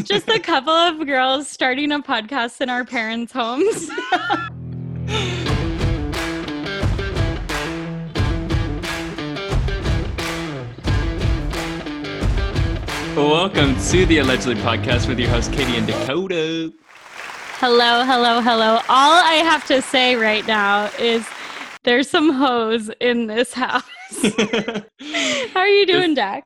Just a couple of girls starting a podcast in our parents' homes. Welcome to the Allegedly podcast with your host, Katie and Dakota. hello, hello, hello. All I have to say right now is there's some hoes in this house. How are you doing, Dak?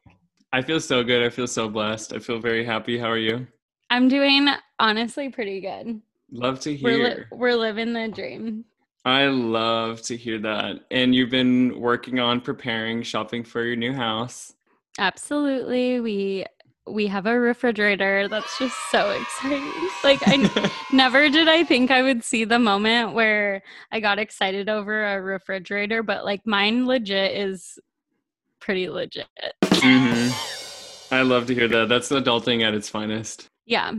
I feel so good. I feel so blessed. I feel very happy. How are you? I'm doing honestly pretty good. Love to We're, li- hear. we're living the dream. I love to hear that. And you've been working on preparing shopping for your new house. Absolutely. We we have a refrigerator. That's just so exciting. Like I never did I think I would see the moment where I got excited over a refrigerator, but like mine legit is pretty legit. Mhm. I love to hear that. That's adulting at its finest. Yeah.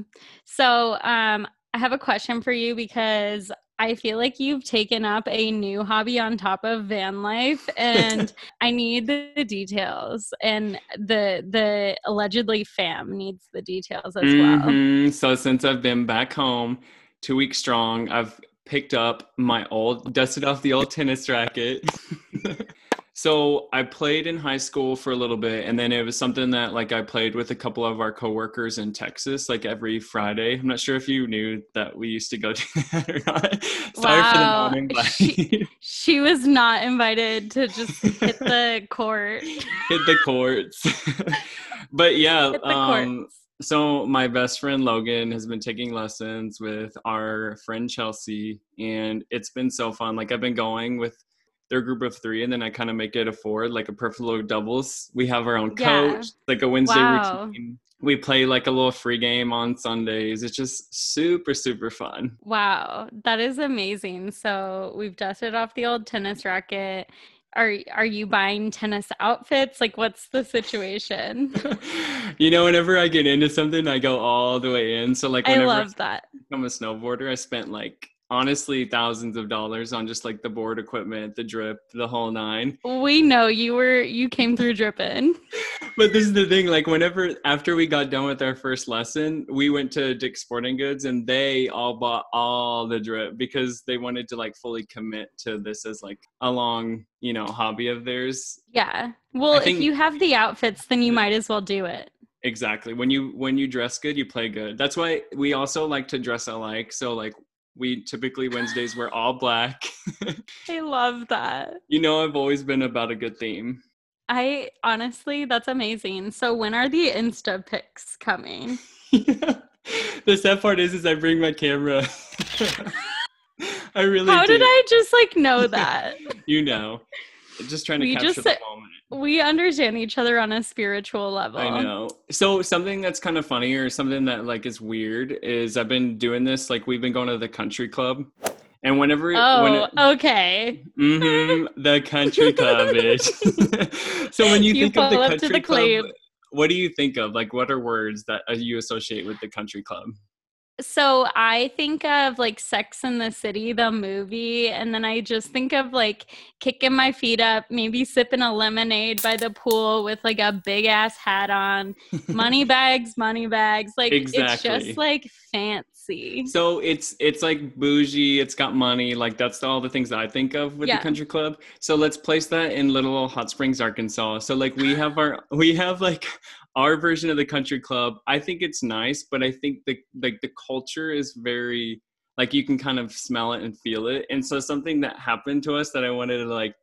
So, um I have a question for you because I feel like you've taken up a new hobby on top of van life and I need the details and the the allegedly fam needs the details as well. Mhm. So since I've been back home, two weeks strong, I've picked up my old, dusted off the old tennis racket. so I played in high school for a little bit, and then it was something that like I played with a couple of our coworkers in Texas, like every Friday. I'm not sure if you knew that we used to go do that or not. Sorry for the Wow. She- She was not invited to just hit the court. hit the courts. but yeah, um, courts. so my best friend Logan has been taking lessons with our friend Chelsea, and it's been so fun. Like I've been going with their group of three, and then I kind of make it a four, like a perfect little doubles. We have our own Yeah. coach, like a Wednesday Wow. routine. We play like a little free game on Sundays. It's just super, super fun. Wow, that is amazing. So we've dusted off the old tennis racket. Are are you buying tennis outfits? Like what's the situation? you know, whenever I get into something, I go all the way in. So like I whenever love that. become a snowboarder, I spent like honestly thousands of dollars on just like the board equipment, the drip, the whole nine. We know you were you came through dripping. But this is the thing, like whenever after we got done with our first lesson, we went to Dick's Sporting Goods and they all bought all the drip because they wanted to like fully commit to this as like a long, you know, hobby of theirs. Yeah. Well, think- if you have the outfits, then you might as well do it. Exactly. When you when you dress good, you play good. That's why we also like to dress alike. So like we typically Wednesdays we're all black. I love that. you know, I've always been about a good theme. I honestly, that's amazing. So when are the Insta pics coming? the sad part is, is I bring my camera. I really How do. did I just like know that? You know, just trying to We capture just the moment. We understand each other on a spiritual level. I know. So something that's kind of funny or something that like is weird is I've been doing this. Like we've been going to the country club, and whenever when Oh, it, okay. Mhm, the country club, is so when you, You think of the country the club, club. what do you think of? Like, what are words that uh, you associate with the country club? So I think of like Sex in the City, the movie, and then I just think of like kicking my feet up, maybe sipping a lemonade by the pool with like a big ass hat on, money bags, money bags. Like it's just like fancy. So it's it's like bougie. It's got money. Like that's all the things that I think of with Yeah. the country club. So let's place that in Little Hot Springs, Arkansas. So like we have our we have like our version of the country club. I think it's nice, but I think the like the culture is very like you can kind of smell it and feel it. And so something that happened to us that I wanted to like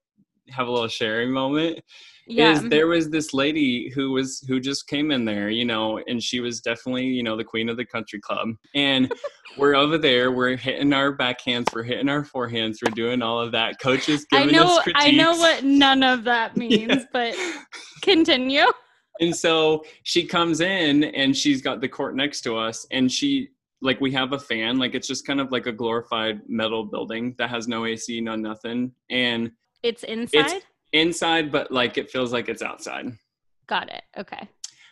have a little sharing moment Yeah. is there mm-hmm. was this lady who was who just came in there you know and she was definitely you know the queen of the country club and we're over there we're hitting our backhands we're hitting our forehands we're doing all of that coach is I giving know us critiques I know what none of that means, Yeah. but continue. and so she comes in and she's got the court next to us and she like we have a fan like it's just kind of like a glorified metal building that has no ac no nothing and It's inside? It's inside but like it feels like it's outside Got it. Okay.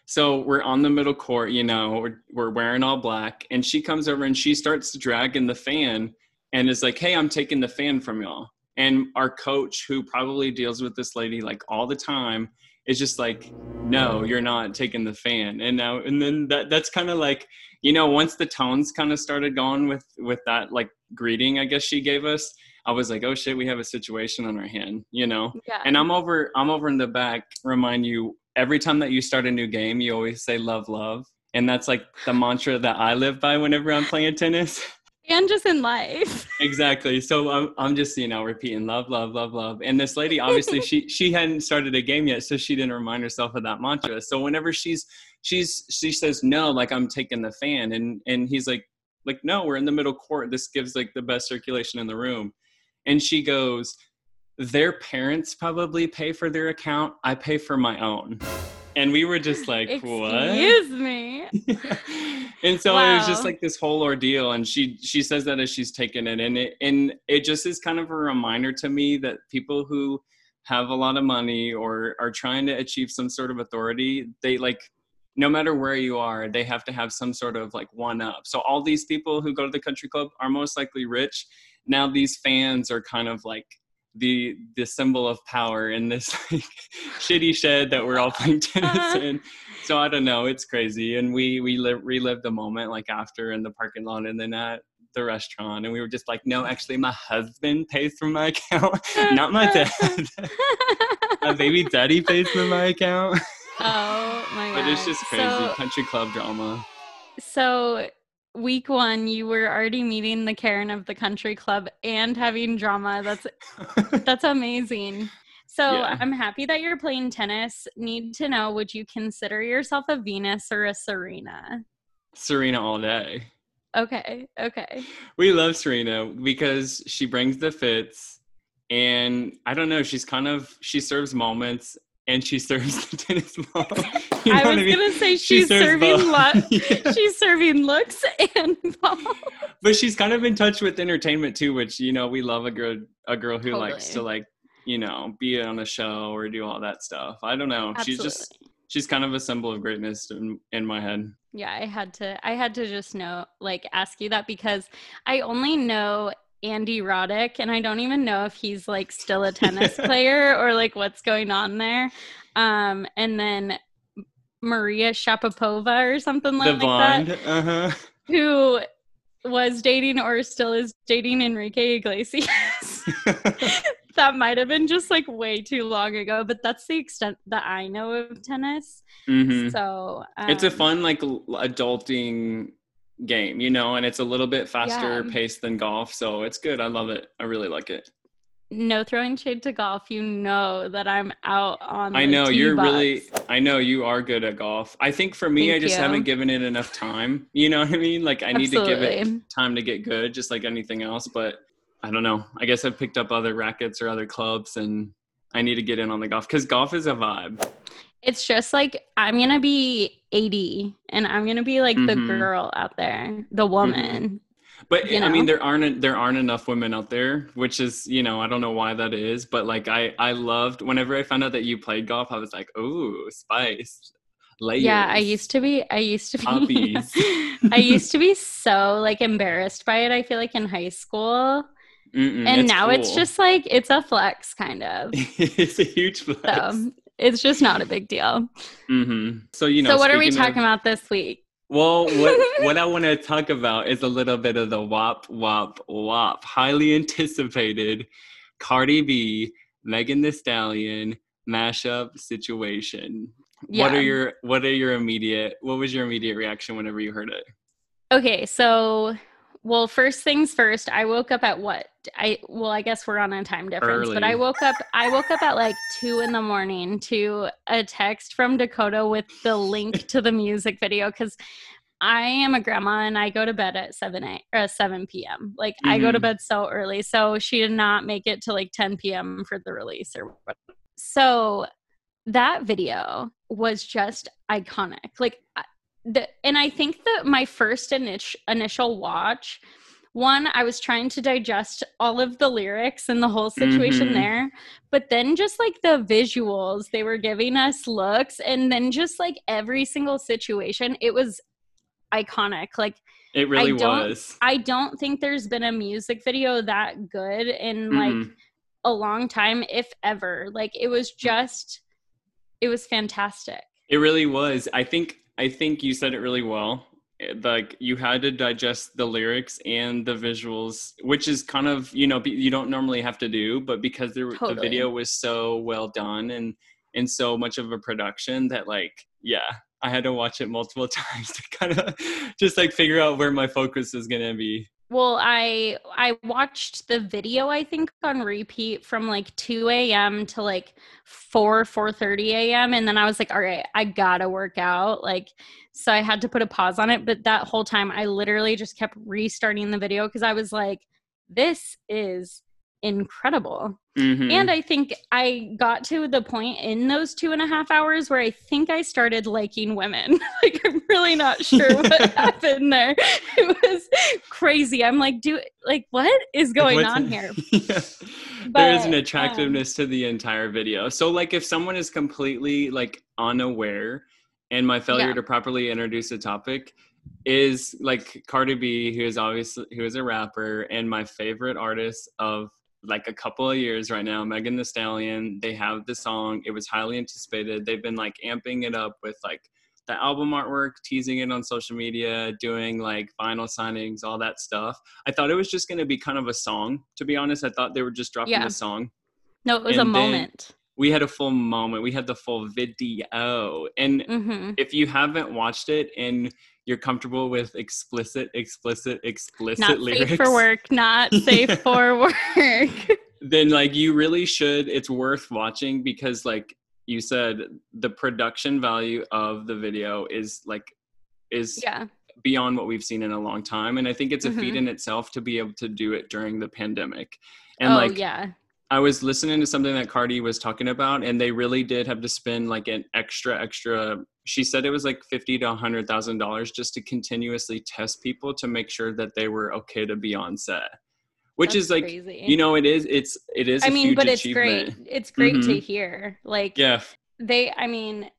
So we're on the middle court, you know, we're, we're wearing all black, and she comes over and she starts dragging the fan and is like, Hey, I'm taking the fan from y'all. And our coach, who probably deals with this lady like all the time, it's just like no you're not taking the fan and now and then that that's kind of like you know once the tones kind of started going with with that like greeting i guess she gave us i was like oh shit we have a situation on our hand you know? Yeah. and i'm over i'm over in the back remind you every time that you start a new game you always say love love and that's like the mantra that i live by whenever i'm playing tennis. And just in life. exactly. So I'm, I'm just you know repeating love love love love and this lady obviously she she hadn't started a game yet so she didn't remind herself of that mantra. So whenever she's she's she says no like i'm taking the fan and and he's like like no we're in the middle court. This gives like the best circulation in the room and she goes their parents probably pay for their account. I pay for my own. And we were just like what? Excuse me. and so it was just like this whole ordeal. And she she says that as she's taken it and it and it just is kind of a reminder to me that people who have a lot of money or are trying to achieve some sort of authority they like no matter where you are they have to have some sort of like one up so all these people who go to the country club are most likely rich now these fans are kind of like the the symbol of power in this like, shitty shed that we're all playing tennis Uh-huh. in so I don't know. It's crazy, and we we li- relived the moment like after in the parking lot, and then at the restaurant, and we were just like, no, actually, my husband pays for my account, not my dad. my baby daddy pays for my account. Oh. But it's just crazy So, country club drama. so week one, you were already meeting the Karen of the country club and having drama. That's that's amazing. So Yeah. I'm happy that you're playing tennis. Need to know, would you consider yourself a Venus or a Serena? Serena all day. Okay, okay. We love Serena because she brings the fits, and I don't know. She's kind of she serves moments. And she serves the tennis ball. You know I was mean? gonna say she's serves serving lo- Yeah. she's serving looks and ball. but she's kind of in touch with entertainment too which you know we love a girl a girl who likes to like you know be on a show or do all that stuff i don't know Absolutely. she's just she's kind of a symbol of greatness in, in my head Yeah, I had to I had to just know like ask you that because I only know Andy Roddick and I don't even know if he's like still a tennis player or like what's going on there. Um and then Maria Shapapova or something like bond that uh-huh who was dating or still is dating Enrique Iglesias. that might have been just like way too long ago, but that's the extent that I know of tennis. Mhm. So it's a um, fun like adulting game you know and it's a little bit faster Yeah. paced than golf so it's good i love it i really like it no throwing shade to golf. You know that I'm out on. I know you're box. really I know you are good at golf. I think for me I just you. haven't given it enough time. You know what I mean? Like I need to give it time to get good just like anything else, but I don't know. I guess I've picked up other rackets or other clubs and I need to get in on the golf cuz golf is a vibe. It's just like I'm gonna be 80, and I'm gonna be like the Mhm. girl out there, the woman. But You I mean there aren't there aren't enough women out there, which is, you know, I don't know why that is, but like I I loved whenever I found out that you played golf, I was like, oh spice." Layers. Yeah, I used to be. I used to be. I used to be so like embarrassed by it. I feel like in high school, Mm-mm, and now it's just like it's a flex, kind of. it's a huge flex. So it's just not a big deal. hmm So you know. so what are we of- talking about this week? Well, what what I want to talk about is a little bit of the wop wop wop, highly anticipated Cardi B, Megan Thee Stallion mashup situation. What are your what are your immediate what was your immediate reaction whenever you heard it? Okay, so well, first things first, I woke up at what? I well, I guess we're on a time difference, but I woke up I woke up at like two in the morning to a text from Dakota with the link to the music video because I am a grandma and I go to bed at 7 a or 7 p.m. Like I go to Mhm. bed so early. So she did not make it to like 10 p.m. for the release or what. So that video was just iconic. Like the and I think that my first initial initial watch one I was trying to digest all of the lyrics and the whole situation Mhm. there but then just like the visuals they were giving us looks and then just like every single situation it was iconic like It really don't- was. I don't think there's been a music video that good in like Mhm. a long time if ever like it was just it was fantastic. It really was. I think I think you said it really well. Like you had to digest the lyrics and the visuals, which is kind of you know you don't normally have to do, but because there, the video was so well done and and so much of a production that like yeah, I had to watch it multiple times to kind of just like figure out where my focus is gonna be. Well, I I watched the video I think on repeat from like 2 a.m. to like 4 4:30 a.m. and then I was like, all right, I gotta work out. Like, so I had to put a pause on it. But that whole time, I literally just kept restarting the video because I was like, this is incredible. Mhm. And I think I got to the point in those two and a half hours where I think I started liking women. like I'm really not sure what happened there. It was crazy. I'm like, do like what is going What's- on here? Yeah. there is an But, um, attractiveness to the entire video. So like if someone is completely like unaware and my failure Yeah. to properly introduce a topic is like Cardi B, who is obviously who is a rapper and my favorite artist of like a couple of years right now, Megan Thee Stallion. They have the song. It was highly anticipated. They've been like amping it up with like the album artwork, teasing it on social media, doing like vinyl signings, all that stuff. I thought it was just going to be kind of a song. To be honest, I thought they were just dropping Yeah. a song. No, it was a and then- moment. We had a full moment. We had the full video. And hmm if you haven't watched it and you're comfortable with explicit, explicit, explicit Not lyrics, safe for work. Not safe for work. then like you really should. It's worth watching because like you said, the production value of the video is like is yeah. beyond what we've seen in a long time. And I think it's a feat Mhm. in itself to be able to do it during the pandemic. And oh like yeah. I was listening to something that Cardi was talking about, and they really did have to spend like an extra, extra. She said it was like fifty to a hundred thousand dollars just to continuously test people to make sure that they were okay to be on set. Which That's is like, crazy. you know, it is, it's, it is. I mean, but it's great. It's great to Mhm. hear. Like Yeah, they i mean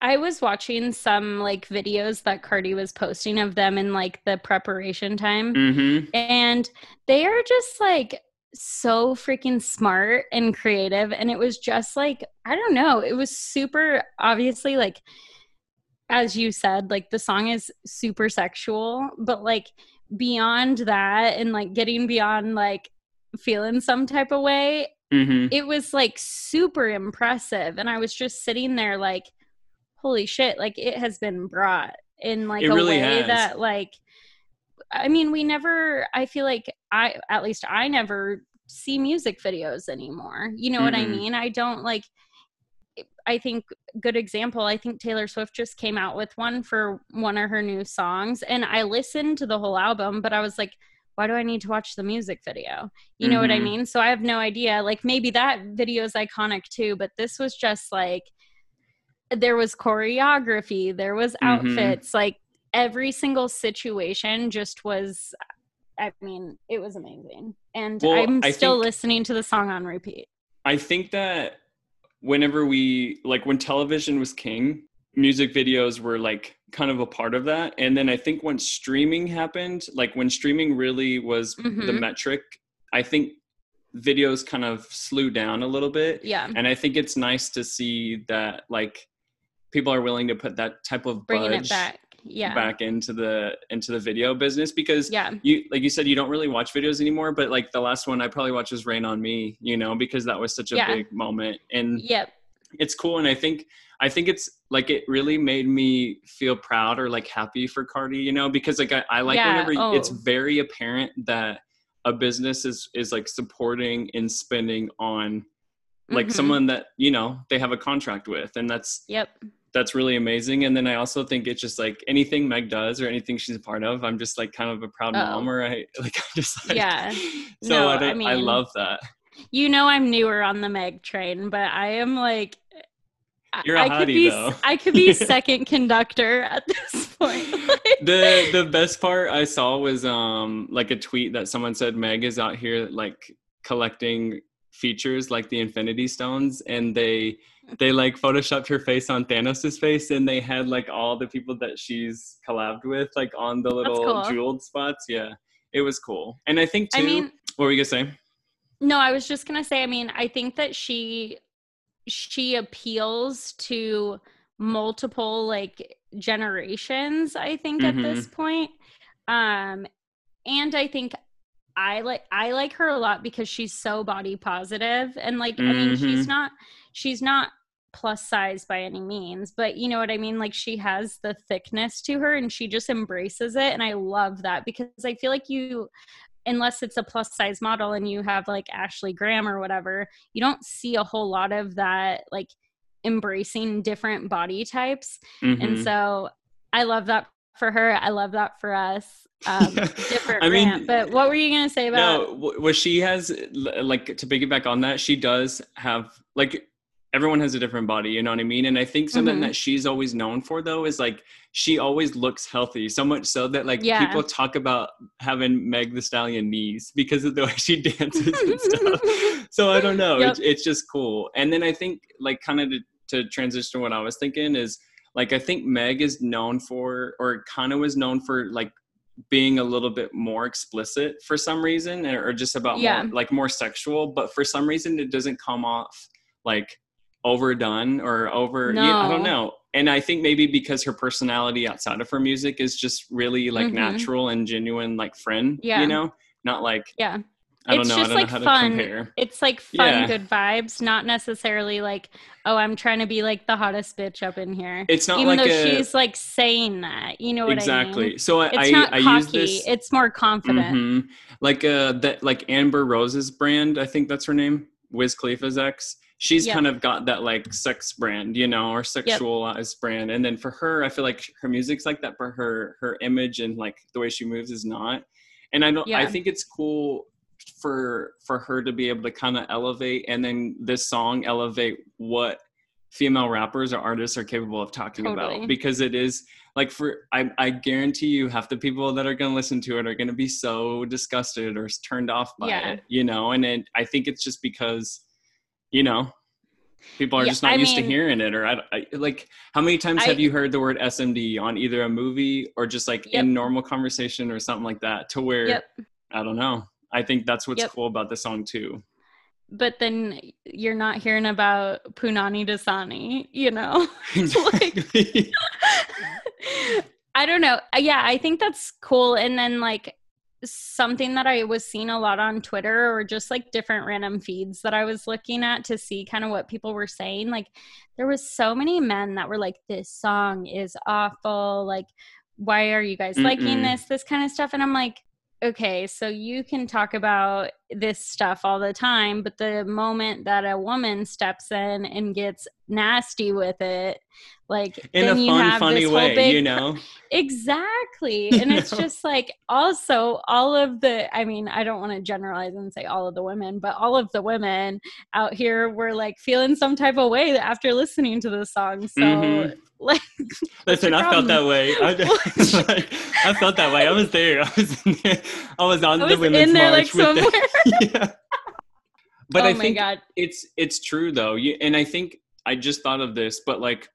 i was watching some like videos that cardi was posting of them in like the preparation time mm-hmm. and they are just like so freaking smart and creative and it was just like i don't know it was super obviously like as you said like the song is super sexual but like beyond that and like getting beyond like feeling some type of way Mm-hmm. it was like super impressive and i was just sitting there like holy shit like it has been brought in like It a really way has. that like i mean we never i feel like i at least i never see music videos anymore you know what i mean i don't like i think good example i think taylor swift just came out with one for one of her new songs and i listened to the whole album but i was like why do I need to watch the music video? You know what I Mhm. mean? So I have no idea. Like maybe that video is iconic too, but this was just like there was choreography, there was Mhm. outfits, like every single situation just was I mean, it was amazing. And Well, I'm still think- listening to the song on repeat. I think that whenever we like when television was king, music videos were like kind of a part of that. And then I think when streaming happened, like when streaming really was the Mhm. metric, I think videos kind of slew down a little bit. Yeah. And I think it's nice to see that like people are willing to put that type of Bringing budge it back. Yeah. back into the into the video business because Yeah. you like you said you don't really watch videos anymore but like the last one i probably watched was rain on me you know because that was such a Yeah. big moment and Yep. it's cool and i think i think it's like it really made me feel proud or like happy for cardi you know because like i, I like Yeah, whenever it's oh. very apparent that a business is is like supporting and spending on like Mhm. someone that you know they have a contract with and that's Yep. That's really amazing. And then I also think it's just like anything Meg does or anything she's a part of, I'm just like kind of a proud Uh-oh. mom or I like I'm just like Yeah. So No, I, I don't- I love that. You know I'm newer on the Meg train, but I am like I- You're a I could be though. I could be second conductor at this point. The the best part I saw was um like a tweet that someone said Meg is out here like collecting features like the Infinity Stones and they they like photoshopped her face on Thanos' face and they had like all the people that she's collabed with like on the little cool. jeweled spots. Yeah. It was cool. And I think too I mean, what were you gonna say? no, I was just gonna say. I mean, I think that she she appeals to multiple like generations i think Mm-hmm. at this point um and i think i like i like her a lot because she's so body positive and like i mean she's Mhm. not she's not plus size by any means but you know what i mean like she has the thickness to her and she just embraces it and i love that because i feel like you unless it's a plus size model and you have like ashley graham or whatever you don't see a whole lot of that like embracing different body types and Mhm. so i love that for her i love that for us um different I mean, rant but what were you gonna say about no, wh- what she has, like to piggyback on that, she does have like everyone has a different body, you know what I mean? And I think something Mhm. that she's always known for though is like she always looks healthy, so much so that like Yeah. people talk about having Meg Thee Stallion knees because of the way she dances and stuff. So I don't know, Yep. it's, it's just cool. And then I think like kind of to, to transition to what I was thinking is like I think Meg is known for or kind of was known for like being a little bit more explicit for some reason or just about Yeah. more like more sexual but for some reason it doesn't come off like overdone or over you- i don't know and i think maybe because her personality outside of her music is just really like Mhm. natural and genuine like friend Yeah. you know not like yeah i don't It's know just, i like, fun. to compare it's like fun Yeah. good vibes not necessarily like oh i'm trying to be like the hottest bitch up in here it's not even like though a, she's like saying that you know what exactly i mean Exactly. so i it's i, not I use cocky this it's more confident Mhm. Like uh that like Amber Rose's brand, I think that's her name, Wiz Khalifa's ex. She's Yep. kind of got that like sex brand, you know, or sexualized brand. And then for her, I feel like her music's like that, but her her image and like the way she moves is not. And I don't I think it's cool for for her to be able to kind of elevate and then this song elevate what female rappers or artists are capable of talking Totally. about because it is like for I, I guarantee you half the people that are going to listen to it are going to be so disgusted or turned off by Yeah. it you know and it, i think it's just because you know people are Yeah, just not I used to hearing it or I, I- like how many times have you heard the word smd on either a movie or just like Yep. in normal conversation or something like that to where Yep. i don't know i think that's what's Yep. cool about the song too but then you're not hearing about punani dasani you know exactly I don't know. Yeah, I think that's cool. And then like something that I was seeing a lot on Twitter or just like different random feeds that I was looking at to see kind of what people were saying. Like there was so many men that were like, this song is awful. Like, why are you guys liking Mm-mm. this? This kind of stuff. And I'm like, okay, so you can talk about this stuff all the time, but the moment that a woman steps in and gets nasty with it, like in then a you fun have funny this whole way big you know Exactly. And it's just like also all of the I mean, I don't want to generalize and say all of the women, but all of the women out here were like feeling some type of way after listening to the song. So Mhm. like Listen, I felt that way. I, I felt that way. I was there. I was in there. I was on I the women's in there like march with somewhere. yeah. But oh I think god. it's it's true though. You, and I think I just thought of this, but like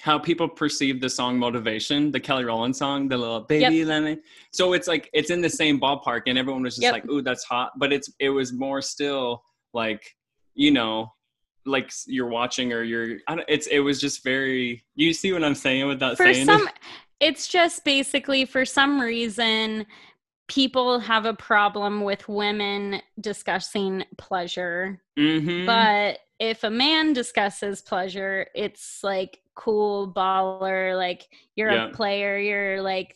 how people perceive the song motivation, the Kelly Rowland song, the little baby let me. So it's like it's in the same ballpark, and everyone was just Yep. like, "Ooh, that's hot," but it's it was more still like you know like you're watching or you're I don't, it's it was just very you see what i'm saying without For saying some it's just basically for some reason people have a problem with women discussing pleasure it hmm But if a man discusses pleasure, it's like cool baller, like you're Yeah. a player, you're like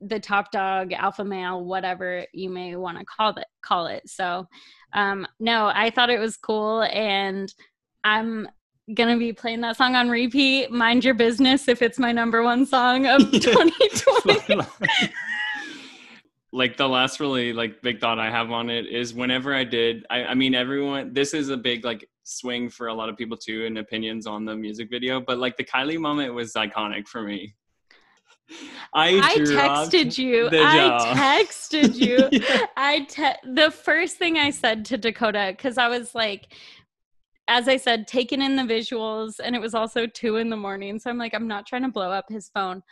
the top dog, alpha male, whatever you may want to call it. Call it. So, um, no, I thought it was cool, and I'm gonna be playing that song on repeat. Mind your business if it's my number one song of 2020. Like the last really like big thought i have on it is whenever i did I, I mean everyone this is a big like swing for a lot of people too and opinions on the music video but like the kylie moment was iconic for me i, I texted you. I texted you. Yeah. I te- the first thing I said to Dakota because I was like, as I said, taking in the visuals, and it was also two in the morning. So I'm like, I'm not trying to blow up his phone,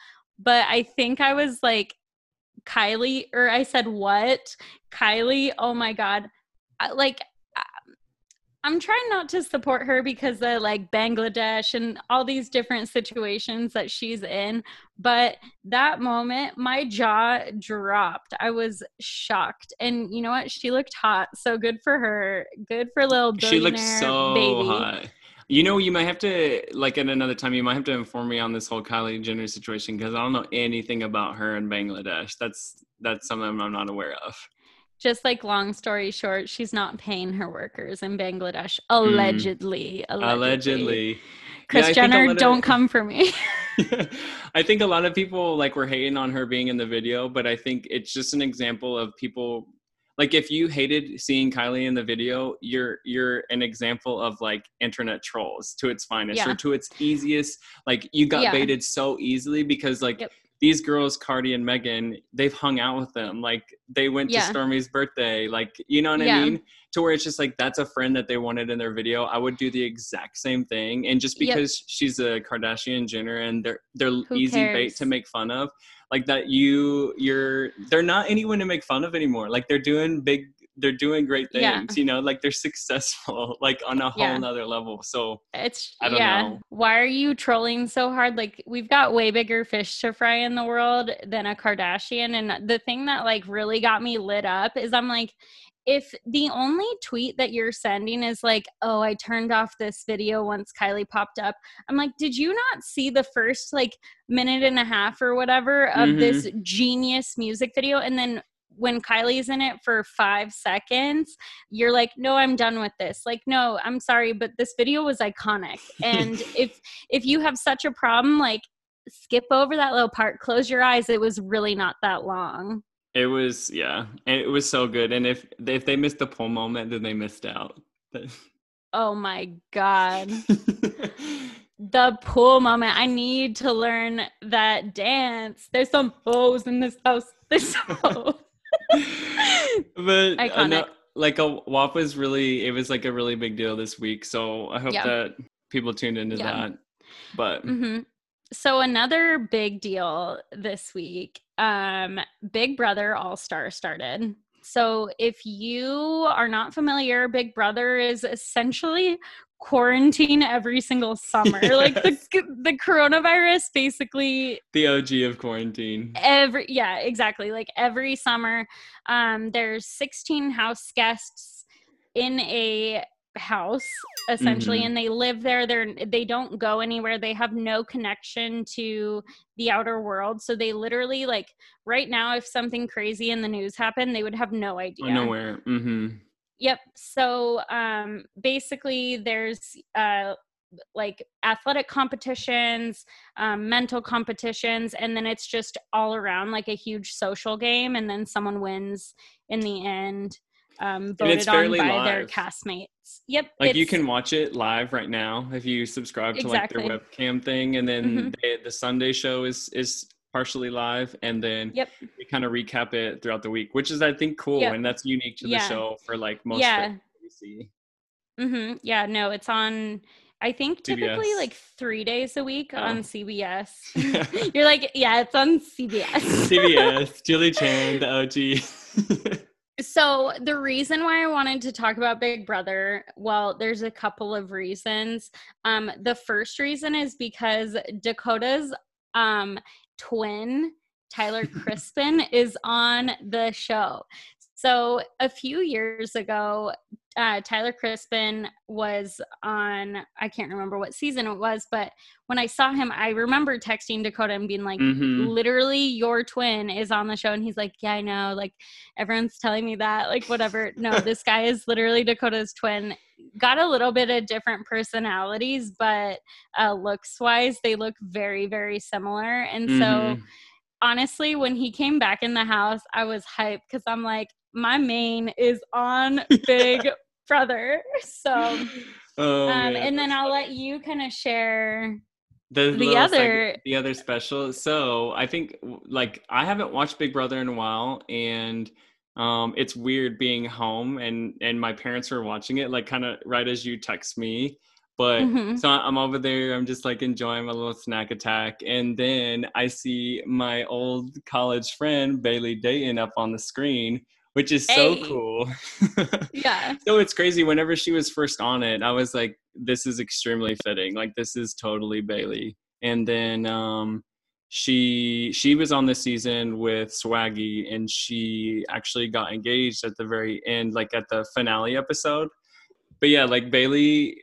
but I think I was like, Kylie, or I said what? Kylie? Oh my god! I, like, I'm trying not to support her because of like Bangladesh and all these different situations that she's in. But that moment, my jaw dropped. I was shocked. And you know what? She looked hot. So good for her. Good for little She looks billionaire so baby. hot. You know, you might have to like at another time. You might have to inform me on this whole Kylie Jenner situation because I don't know anything about her in Bangladesh. That's that's something I'm not aware of. Just like long story short, she's not paying her workers in Bangladesh. Allegedly. Allegedly. Mm. Allegedly, Chris Yeah, I think a Jenner, of- don't come for me. I think a lot of people like were hating on her being in the video, but I think it's just an example of people like if you hated seeing Kylie in the video, you're you're an example of like internet trolls to its finest Yeah. or to its easiest. Like you got Yeah. baited so easily because like Yep. These girls, Cardi and Megan, they've hung out with them. Like they went Yeah. to Stormi's birthday. Like you know what Yeah. I mean? To where it's just like that's a friend that they wanted in their video. I would do the exact same thing. And just Yep. because she's a Kardashian Jenner and they're they're Who easy bait to make fun of, like that you you're they're not anyone to make fun of anymore. Like they're doing big they're doing great things, Yeah. you know, like they're successful, like on a whole Yeah. nother level. So It's I don't yeah. know. Why are you trolling so hard? Like we've got way bigger fish to fry in the world than a Kardashian. And the thing that like really got me lit up is I'm like, if the only tweet that you're sending is like, oh, I turned off this video once Kylie popped up, I'm like, did you not see the first like minute and a half or whatever of mm-hmm. this genius music video? And then when Kylie's in it for five seconds, you're like, no, I'm done with this. Like, no, I'm sorry, but this video was iconic. And if if you have such a problem, like skip over that little part, close your eyes. It was really not that long. it was yeah, it was so good. And if if they missed the pull moment, then they missed out. Oh my god. The pool moment. I need to learn that dance. There's some hoes in this house. There's some hoes. but uh, Iconic. like a WAP was really it was like a really big deal this week. So I hope Yeah. that people tuned into Yeah. that. But hmm So another big deal this week, um, Big Brother All Star started. So if you are not familiar, Big Brother is essentially quarantine every single summer. Like the the coronavirus basically the OG of quarantine. every yeah exactly like every summer um there's 16 house guests in a house essentially Mhm. and they live there they're they don't go anywhere they have no connection to the outer world so they literally like right now if something crazy in the news happened they would have no idea Nowhere. Mm-hmm. Yep. So um, basically, there's uh, like athletic competitions, um, mental competitions, and then it's just all around like a huge social game, and then someone wins in the end, um, voted on by their castmates. Yep. Like you can watch it live right now if you subscribe to like their webcam thing, and then Mhm. they, the Sunday show is is partially live, and then Yep. we kind of recap it throughout the week, which is I think cool, Yep. and that's unique to the Yeah. show for like most Yeah. shows we see. hmm Yeah. No, it's on. I think typically CBS. like three days a week Oh. on CBS. You're like, yeah, it's on CBS. CBS, Julie Chen, the OG. So the reason why I wanted to talk about Big Brother, well, there's a couple of reasons. Um, the first reason is because Dakota's um, twin, Tyler Crispen, is on the show. So a few years ago, uh, Tyler Crispen was on, I can't remember what season it was, but when I saw him, I remember texting Dakota and being like, Mhm. literally, your twin is on the show. And he's like, yeah, I know. Like, everyone's telling me that, like, whatever. No, this guy is literally Dakota's twin. Got a little bit of different personalities, but uh, looks wise, they look very, very similar. And so, Mhm. honestly, when he came back in the house, I was hyped because I'm like, my main is on Big Brother. So, Oh, um, and then I'll let you kind of share. the, the other- seg- the other special so i think like i haven't watched big brother in a while and um it's weird being home and and my parents were watching it like kind of right as you text me but Mhm. so i'm over there i'm just like enjoying my little snack attack and then i see my old college friend Bayleigh Dayton up on the screen which is Hey. so cool. Yeah. so it's crazy. Whenever she was first on it, I was like, this is extremely fitting. Like this is totally Bayleigh. And then um she she was on the season with Swaggy and she actually got engaged at the very end, like at the finale episode. But yeah, like Bayleigh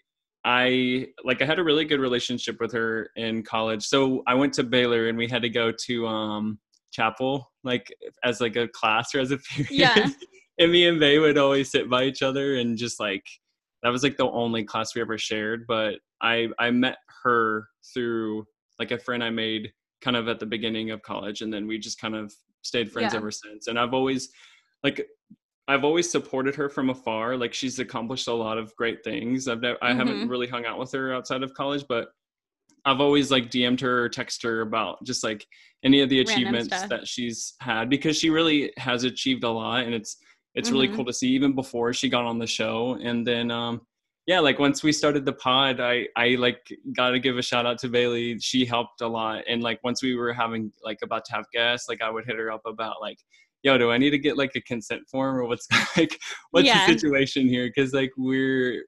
I like I had a really good relationship with her in college. So I went to Baylor and we had to go to um chapel like as like a class or as a period. Yeah. and me and Bay would always sit by each other and just like that was like the only class we ever shared. But I I met her through like a friend I made kind of at the beginning of college and then we just kind of stayed friends Yeah. ever since. And I've always like I've always supported her from afar. Like she's accomplished a lot of great things. I've never, I haven't Mhm. really hung out with her outside of college, but I've always like DM'd her or text her about just like any of the achievements that she's had because she really has achieved a lot and it's it's really Mhm. cool to see even before she got on the show. And then um yeah, like once we started the pod, I I like got to give a shout out to Bayleigh. She helped a lot, and like once we were having like about to have guests, like I would hit her up about like, yo, do I need to get like a consent form or what's like what's Yeah. the situation here? Because like we're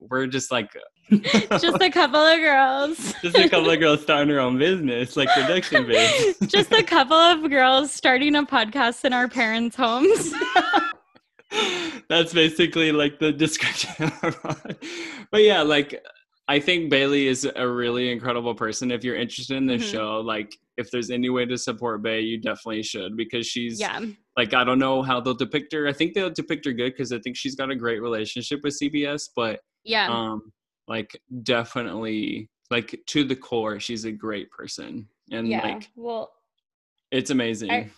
we're just like Just a couple of girls. just a couple of girls starting their own business, like production biz. Just a couple of girls starting a podcast in our parents' homes. That's basically like the description. of our but yeah, like I think Bayleigh is a really incredible person. If you're interested in this Mhm. show, like if there's any way to support Bay, you definitely should because she's yeah. like I don't know how they'll depict her. I think they'll depict her good because I think she's got a great relationship with CBS, but Yeah. um like definitely like to the core, she's a great person. And yeah. like well, it's amazing. I-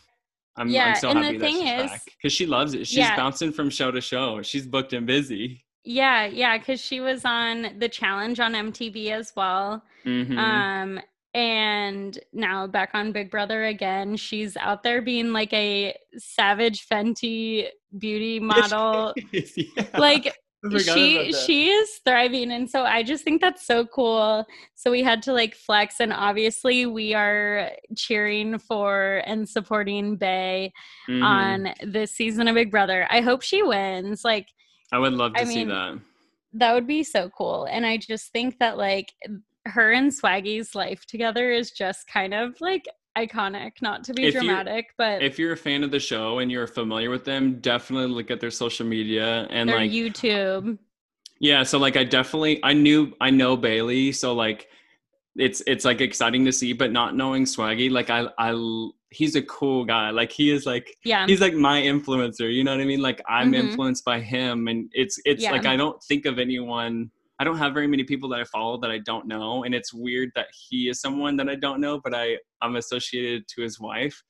I'm, Yeah, I'm so and the happy that thing she's is- back because she loves it. She's Yeah. bouncing from show to show. She's booked and busy. yeah, yeah, because she was on the challenge on MTV as well. Mhm. Um, and now back on Big Brother again. She's out there being like a savage Fenty beauty model. Yeah. like she she is thriving and so i just think that's so cool so we had to like flex and obviously we are cheering for and supporting bay Mhm. on this season of big brother i hope she wins like I would love to I see mean, that. that would be so cool and i just think that like her and swaggy's life together is just kind of like iconic not to be If dramatic but If you're a fan of the show and you're familiar with them, definitely look at their social media and their like youtube Yeah, so like I definitely I knew I know Bayleigh, so like it's it's like exciting to see, but not knowing Swaggy, like I I he's a cool guy. Like he is like yeah he's like my influencer, you know what I mean? Like I'm Mhm. influenced by him and it's it's Yeah. like I don't think of anyone I don't have very many people that I follow that I don't know and it's weird that he is someone that I don't know, but I I'm associated to his wife.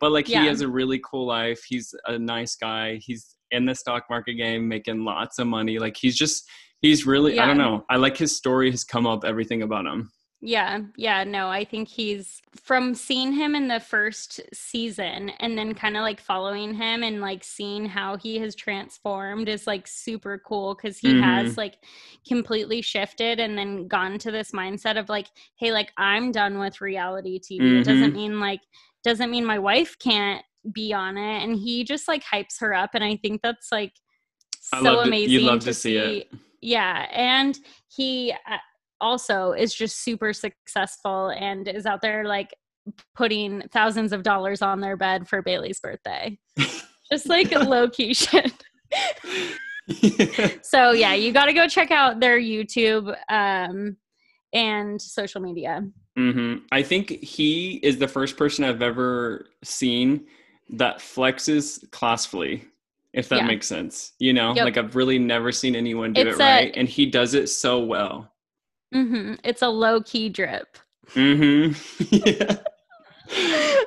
But like Yeah. he has a really cool life. He's a nice guy. He's in the stock market game making lots of money. Like he's just he's really I don't know. I like his story has come up everything about him. Yeah, yeah, no, I think he's from seeing him in the first season and then kind of like following him and like seeing how he has transformed is like super cool because he has like completely shifted and then gone to this mindset of like, hey, like I'm done with reality TV. It doesn't mean like, doesn't mean my wife can't be on it. And he just like hypes her up. And I think that's like so love to- amazing. you'd love to see it. Yeah. And he, uh, also is just super successful and is out there like putting thousands of dollars on their bed for Bayleigh's birthday. just like low key shit. So yeah, you got to go check out their YouTube um and social media. hmm I think he is the first person I've ever seen that flexes classfully, if that Yeah. makes sense. You know, Yep. like I've really never seen anyone do It's it a- right, and he does it so well. Hmm It's a low key drip. hmm Yeah.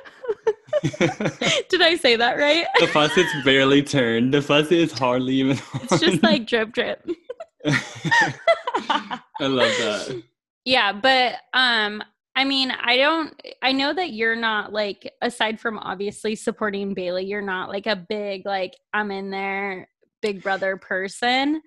Did I say that right? the faucet's barely turned. The faucet is hardly even on. It's just like drip drip. I love that. Yeah, but um I mean, I don't I know that you're not like aside from obviously supporting Bayleigh, you're not like a big like I'm in there big brother person.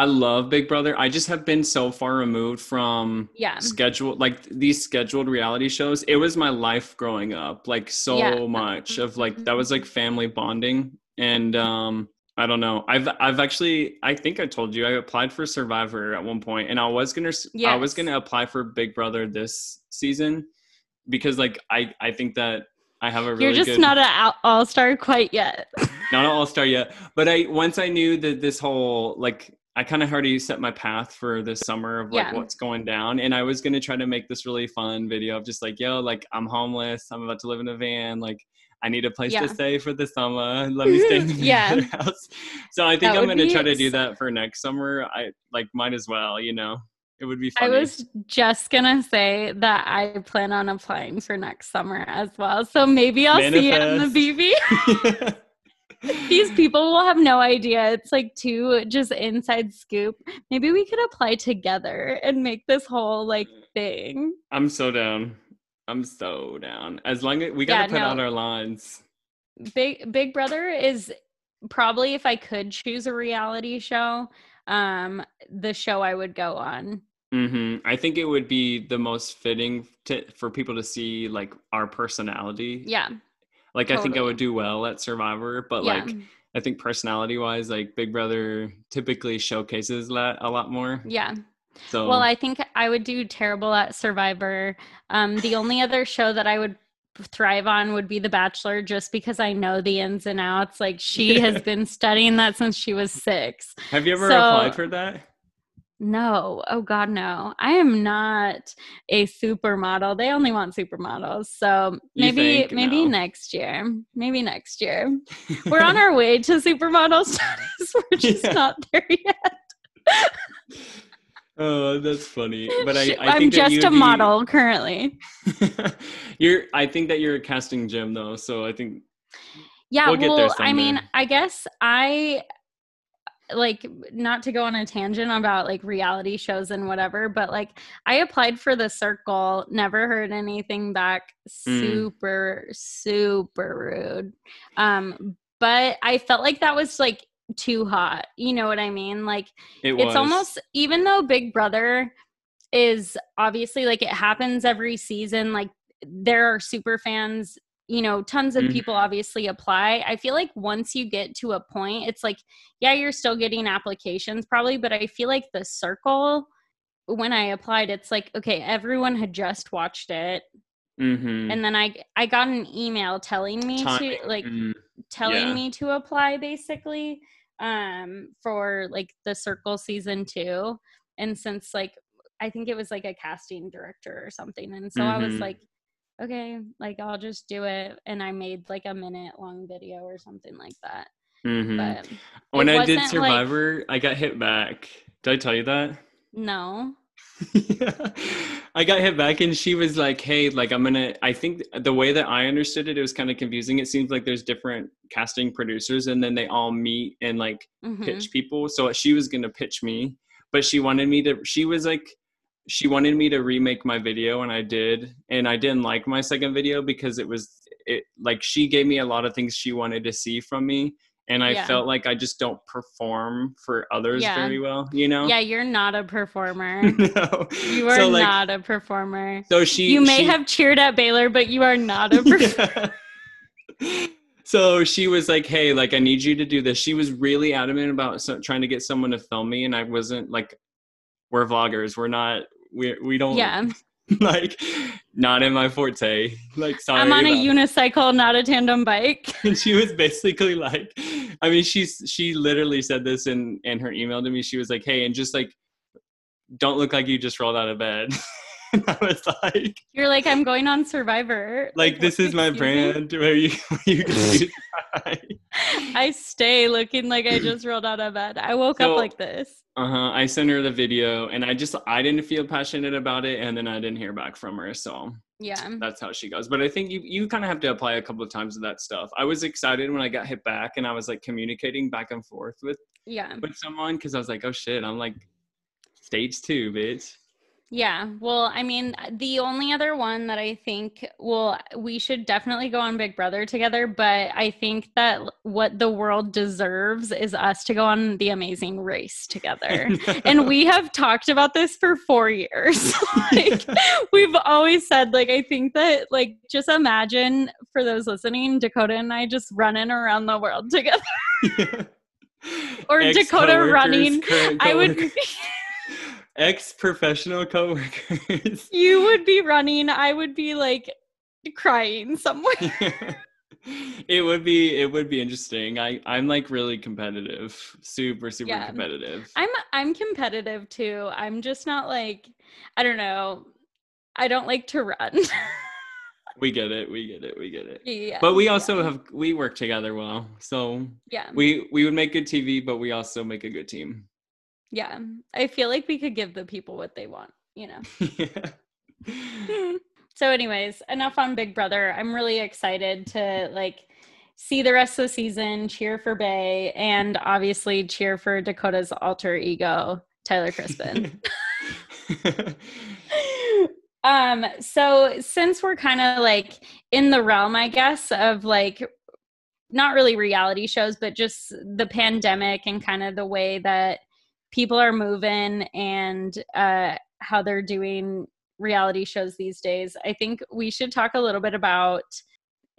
I love Big Brother. I just have been so far removed from Yeah. scheduled like these scheduled reality shows. It was my life growing up, like so Yeah. much of like that was like family bonding and um, I don't know. I've I've actually I think I told you I applied for Survivor at one point, and I was gonna I was gonna apply for Big Brother this season because like I I think that I have a really You're just good not an all star quite yet. not an all star yet, but I once I knew that this whole like I kind of already set my path for this summer of like Yeah. what's going down, and I was gonna try to make this really fun video of just like yo, like I'm homeless, I'm about to live in a van, like I need a place Yeah. to stay for the summer. Let me stay in the Yeah. house. So I think That I'm gonna try to do that for next summer. I like might as well, you know. It would be fun. I was just gonna say that I plan on applying for next summer as well. So maybe I'll see you in the Manifest. BB. These people will have no idea. It's like two just inside scoop. Maybe we could apply together and make this whole like thing. I'm so down. I'm so down. As long as we gotta Yeah, put no. out our lines. Big Big Brother is probably if I could choose a reality show, um, the show I would go on. Mm-hmm. I think it would be the most fitting to, for people to see like our personality. Yeah. Like I think I would do well at Survivor, but yeah. like I think personality wise, like Big Brother typically showcases that a lot more. yeah. So Well, I think I would do terrible at Survivor. Um, the only other show that I would thrive on would be The Bachelor, just because I know the ins and outs. Like she has been studying that since she was six. have you ever so- applied for that? No, oh God, no. I am not a supermodel. They only want supermodels. So maybe, maybe No. next year. Maybe next year. We're on our way to supermodel status. We're just Yeah. not there yet. oh, that's funny. But I, I that just a be- model currently. you're. I think that you're a casting gem though, so I think Yeah, We'll well, I mean. I guess I like not to go on a tangent about like reality shows and whatever, but like I applied for the circle, never heard anything back. Mm. Super, super rude. Um, but I felt like that was like too hot. You know what I mean? Like it it's almost even though Big Brother is obviously like it happens every season, like there are super fans, you know, tons of Mhm. people obviously apply. I feel like once you get to a point, it's like, yeah, you're still getting applications probably, but I feel like the circle when I applied, it's like, okay, everyone had just watched it. Mhm. And then I I got an email telling me Timing, to like mm. telling Yeah. me to apply basically um for like the circle season 2 and since like i think it was like a casting director or something and so i was Mhm. like okay like i'll just do it and i made like a minute long video or something like that Mhm. but when I did wasn't, like- Survivor, I got hit back. Did I tell you that? no yeah. I got hit back and she was like, "Hey, like I'm to I think the way that I understood it it was kind of confusing. It seems like there's different casting producers and then they all meet and like Mhm. pitch people. So she was to pitch me, but she wanted me to she was like she wanted me to remake my video and I did. And I didn't like my second video because it was it like she gave me a lot of things she wanted to see from me and I Yeah. felt like I just don't perform for others Yeah. very well, you know? yeah you're not a performer no. you are So, like, not a performer So she you may she- have cheered at baylor but you are not a performer Yeah. so she was like, "Hey, like I need you to do this." She was really adamant about so, trying to get someone to film me, and I wasn't like, "We're vloggers. We're not. We we don't yeah like not in my forte." Like, sorry. i'm on a about it." unicycle not a tandem bike and she was basically like i mean she's she literally said this in in her email to me she was like hey and just like don't look like you just rolled out of bed and i was like You're like, I'm going on Survivor. like this is my excuse me? brand where you where you I stay looking like I just rolled out of bed. I woke So- up like this. uh-huh i sent her the video and i just i didn't feel passionate about it and then i didn't hear back from her so Yeah. that's how she goes but i think you you kind of have to apply a couple of times to that stuff i was excited when i got hit back and i was like communicating back and forth with Yeah. with someone because I was like, oh shit, I'm like stage two, bitch. Yeah. Well, I mean, the only other one that I think, well, we should definitely go on Big Brother together, but I think that what the world deserves is us to go on The Amazing Race together. and we have talked about this for four years. like, we've always said, like, I think that, like, just imagine for those listening, Dakota and I just running around the world together. Yeah. or Dakota running. I would ex professional coworkers. You would be running. I would be like crying somewhere. Yeah. It would be it would be interesting. I I'm like really competitive, super super yeah. competitive. I'm I'm competitive too. I'm just not like I don't know. I don't like to run. we get it. We get it. We get it. Yeah. But we also yeah. have we work together well. So yeah. We we would make good TV, but we also make a good team. Yeah. I feel like we could give the people what they want, you know. yeah. so anyways, enough on Big Brother. I'm really excited to like see the rest of the season, cheer for Bay, and obviously cheer for Dakota's alter ego, Tyler Crispen. um so since we're kind of like in the realm i guess of like not really reality shows but just the pandemic and kind of the way that people are moving and uh, how they're doing reality shows these days, I think we should talk a little bit about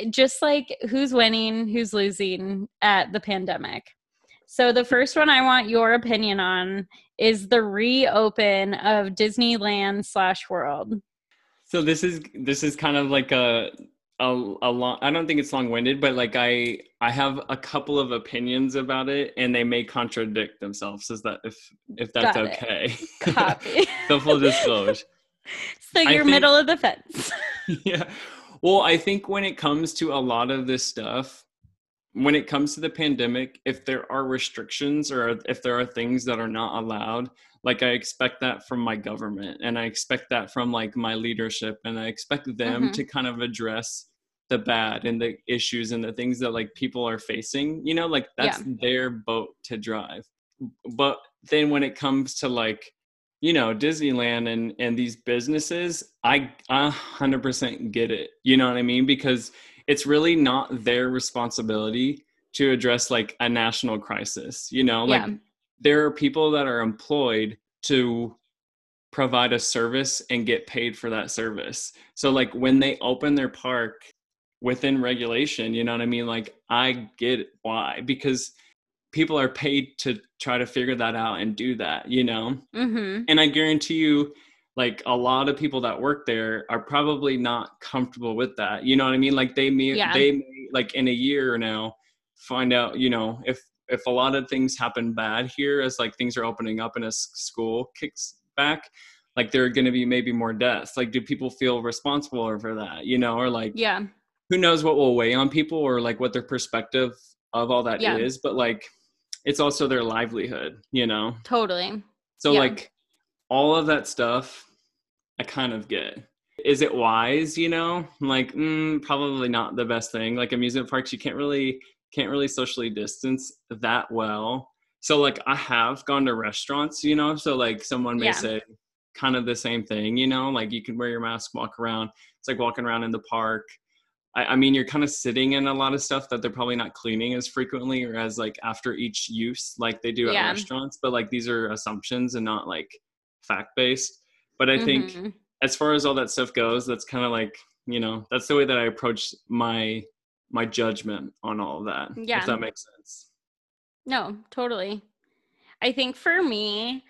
just like who's winning, who's losing at the pandemic. So, the first one I want your opinion on is the reopen of Disneyland slash World. So this is this is kind of like a a, a long i don't think it's long-winded but like i i have a couple of opinions about it and they may contradict themselves. Is that if if that's Got okay? Copy. The full disclosure. So you're think, middle of the fence. Yeah. Well i think when it comes to a lot of this stuff when it comes to the pandemic if there are restrictions or if there are things that are not allowed like i expect that from my government and i expect that from like my leadership and i expect them mm-hmm. to kind of address the bad and the issues and the things that like people are facing you know like that's yeah. their boat to drive but then when it comes to like you know disneyland and and these businesses i a 100% get it you know what i mean because it's really not their responsibility to address like a national crisis you know like yeah. there are people that are employed to provide a service and get paid for that service so like when they open their park within regulation you know what i mean? Like i get why because people are paid to try to figure that out and do that you know? Mm-hmm. and i guarantee you like a lot of people that work there are probably not comfortable with that you know what i mean? Like they may yeah. they may like in a year now find out you know if if a lot of things happen bad here as like things are opening up and as school kicks back like there are going to be maybe more deaths. Like do people feel responsible for that you know or like yeah who knows what will weigh on people or like what their perspective of all that yeah. is, but like it's also their livelihood, you know? Totally. So yeah. like all of that stuff I kind of get. Is it wise, you know? Like mm, probably not the best thing. Like amusement parks you can't really can't really socially distance that well. So like I have gone to restaurants, you know, so like someone may yeah. say kind of the same thing, you know, like you can wear your mask, walk around. It's like walking around in the park. I, I mean, you're kind of sitting in a lot of stuff that they're probably not cleaning as frequently or as like after each use, like they do at yeah. restaurants. But like these are assumptions and not like fact based. But I think mm-hmm. as far as all that stuff goes, that's kind of like you know that's the way that I approach my my judgment on all of that. Yeah, if that makes sense. No, totally. I think for me,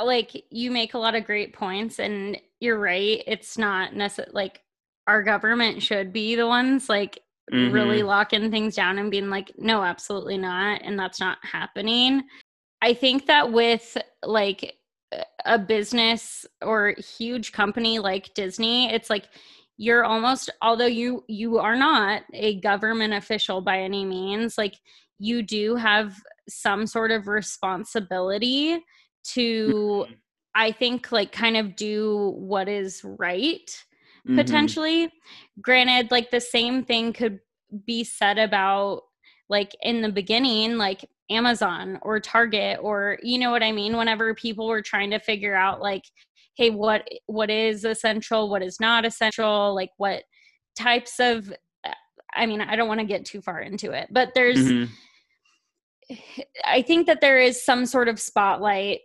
like you make a lot of great points, and you're right. It's not necessarily like our government should be the ones like mm-hmm. really locking things down and being like, no, absolutely not. And that's not happening. I think that with like a business or huge company like Disney, it's like you're almost although you you are not a government official by any means, like you do have some sort of responsibility to mm-hmm. I think like kind of do what is right mm-hmm. potentially. Granted, like the same thing could be said about like in the beginning, like Amazon or Target or you know what I mean whenever people were trying to figure out like hey what what is essential what is not essential like what types of I mean I don't want to get too far into it but there's mm-hmm. I think that there is some sort of spotlight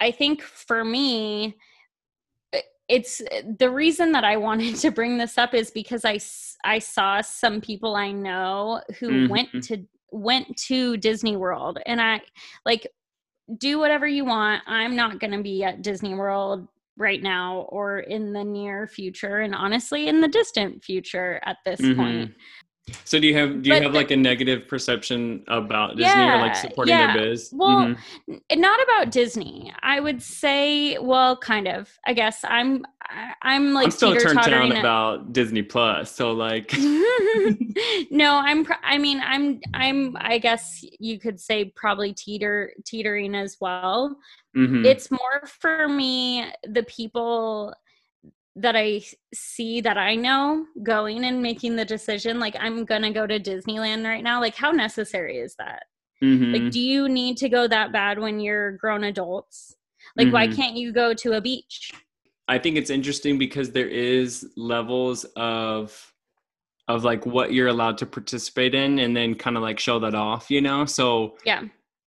I think for me it's the reason that I wanted to bring this up is because I I saw some people I know who mm-hmm. went to went to Disney World and I like do whatever you want. I'm not going to be at Disney World right now or in the near future and honestly in the distant future at this mm-hmm. point. So do you have do you but have like a negative perception about Disney yeah, or like supporting yeah. their biz? Well, mm-hmm. not about Disney. I would say, well, kind of. I guess I'm I'm like I'm still turned down about Disney Plus. So like, no, I'm. I mean, I'm. I'm. I guess you could say probably teeter teetering as well. Mm-hmm. It's more for me the people that I see that I know going and making the decision, like I'm gonna go to Disneyland right now, like how necessary is that? Mm-hmm. Like, do you need to go that bad when you're grown adults? Like, mm-hmm. why can't you go to a beach? I think it's interesting because there is levels of of like what you're allowed to participate in and then kind of like show that off, you know? So yeah.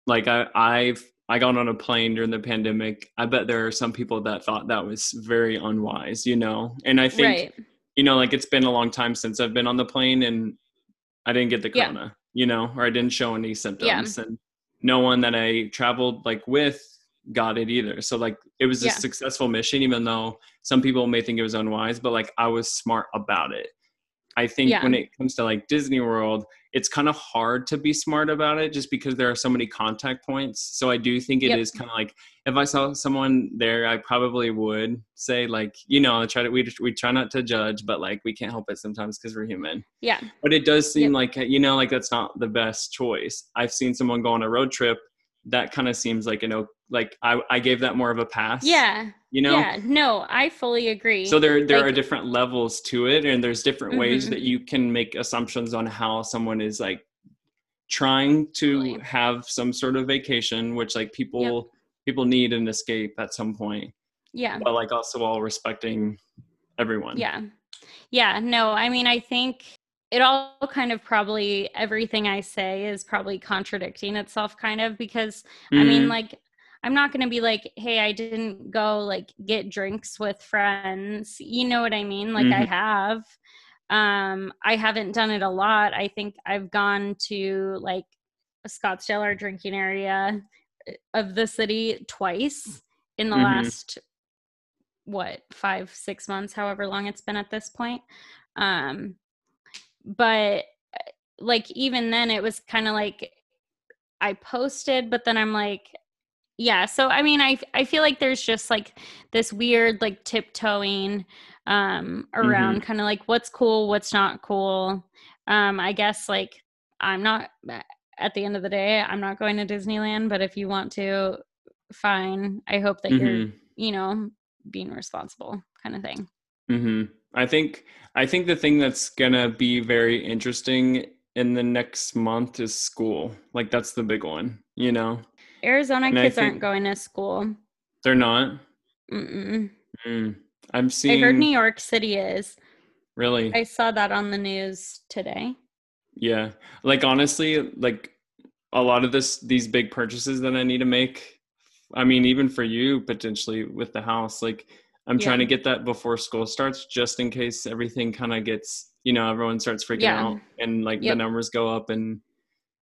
Like I I've I got on a plane during the pandemic. I bet there are some people that thought that was very unwise, you know. And I think right. you know, like it's been a long time since I've been on the plane and I didn't get the corona, yeah. you know, or I didn't show any symptoms yeah. and no one that I traveled like with got it either. So like it was a successful mission even though some people may think it was unwise, but like I was smart about it. I think yeah. when it comes to like Disney World, it's kind of hard to be smart about it just because there are so many contact points. So I do think it yep. is kind of like if I saw someone there, I probably would say like, you know, I try to we we try not to judge, but like we can't help it sometimes because we're human. Yeah. But it does seem yep. like uh, you know, like that's not the best choice. I've seen someone go on a road trip that kind of seems like you know like I, I gave that more of a pass yeah you know yeah no i fully agree so there there like, are different levels to it and there's different mm-hmm. ways that you can make assumptions on how someone is like trying to really? have some sort of vacation which like people yep. people need an escape at some point yeah but like also all respecting everyone yeah yeah no i mean i think it all kind of probably everything I say is probably contradicting itself kind of because mm-hmm. I mean mm-hmm. like I'm not going to be like hey I didn't go like get drinks with friends. You know what I mean? Like mm-hmm. I have. Um I haven't done it a lot. I think I've gone to like a Scottsdale or drinking area uh, of the city twice in the mm-hmm. last what 5 6 months however long it's been at this point. Um but like even then it was kind of like I posted but then I'm like yeah so I mean I I feel like there's just like this weird like tiptoeing um around mm-hmm. kind of like what's cool what's not cool um I guess like I'm not at the end of the day I'm not going to Disneyland but if you want to fine I hope that mm-hmm. you're you know being responsible kind of thing mm-hmm. I think I think the thing that's gonna be very interesting in the next month is school. Like that's the big one, you know. Arizona and kids aren't going to school. They're not. Mm-mm. Mm. I'm seeing. I heard New York City is. Really. I saw that on the news today. Yeah, like honestly, like a lot of this, these big purchases that I need to make. I mean, even for you potentially with the house, like I'm yeah. trying to get that before school starts just in case everything kind of gets, you know, everyone starts freaking yeah. out and like yep. the numbers go up and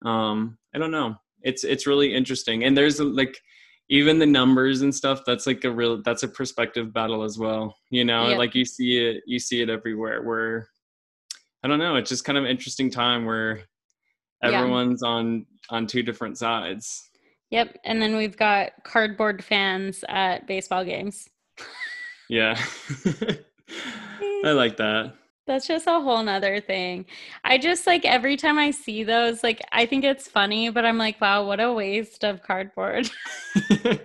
um I don't know. It's it's really interesting. And there's like even the numbers and stuff that's like a real that's a perspective battle as well. You know, like you see it you see it everywhere where I don't know, it's just kind of interesting time where everyone's yeah. on on two different sides. Yep, and then we've got cardboard fans at baseball games. Yeah. I like that. That's just a whole nother thing. I just like every time I see those, like I think it's funny, but I'm like, wow, what a waste of cardboard.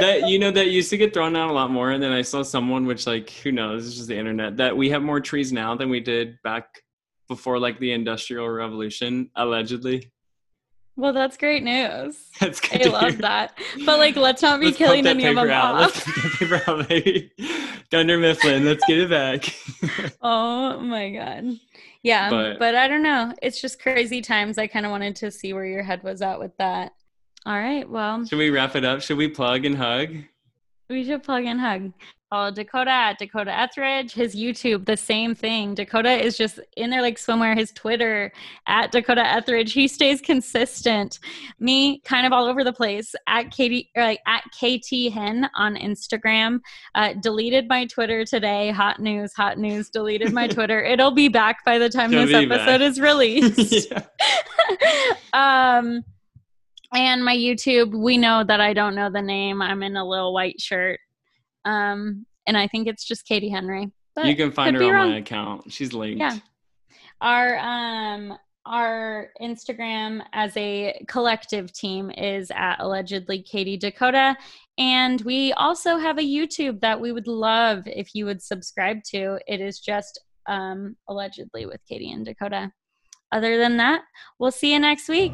that you know that used to get thrown out a lot more and then i saw someone which like who knows it's just the internet that we have more trees now than we did back before like the industrial revolution allegedly Well, that's great news. That's good. I love hear. that. But like, let's not be Let's killing any of them out. Off. paper out, baby. Dunder Mifflin, let's get it back. Oh my god. Yeah, But- but, I don't know. It's just crazy times. I kind of wanted to see where your head was at with that. All right. Well, Should we wrap it up? Should we plug and hug? we should plug and hug. Follow Dakota at Dakota Etheridge. His YouTube, the same thing. Dakota is just in there like swimwear. His Twitter at Dakota Etheridge. He stays consistent. Me, kind of all over the place. At Katie, or like at KT Hen on Instagram. Uh, deleted my Twitter today. Hot news. Hot news. Deleted my Twitter. It'll be back by the time It'll this be back. episode is released. um and my youtube we know that i don't know the name i'm in a little white shirt um and i think it's just katie henry but You can find her on wrong. my account. She's linked. Yeah. our um our instagram as a collective team is at allegedly katie dakota and we also have a youtube that we would love if you would subscribe to it is just um allegedly with katie and dakota other than that we'll see you next week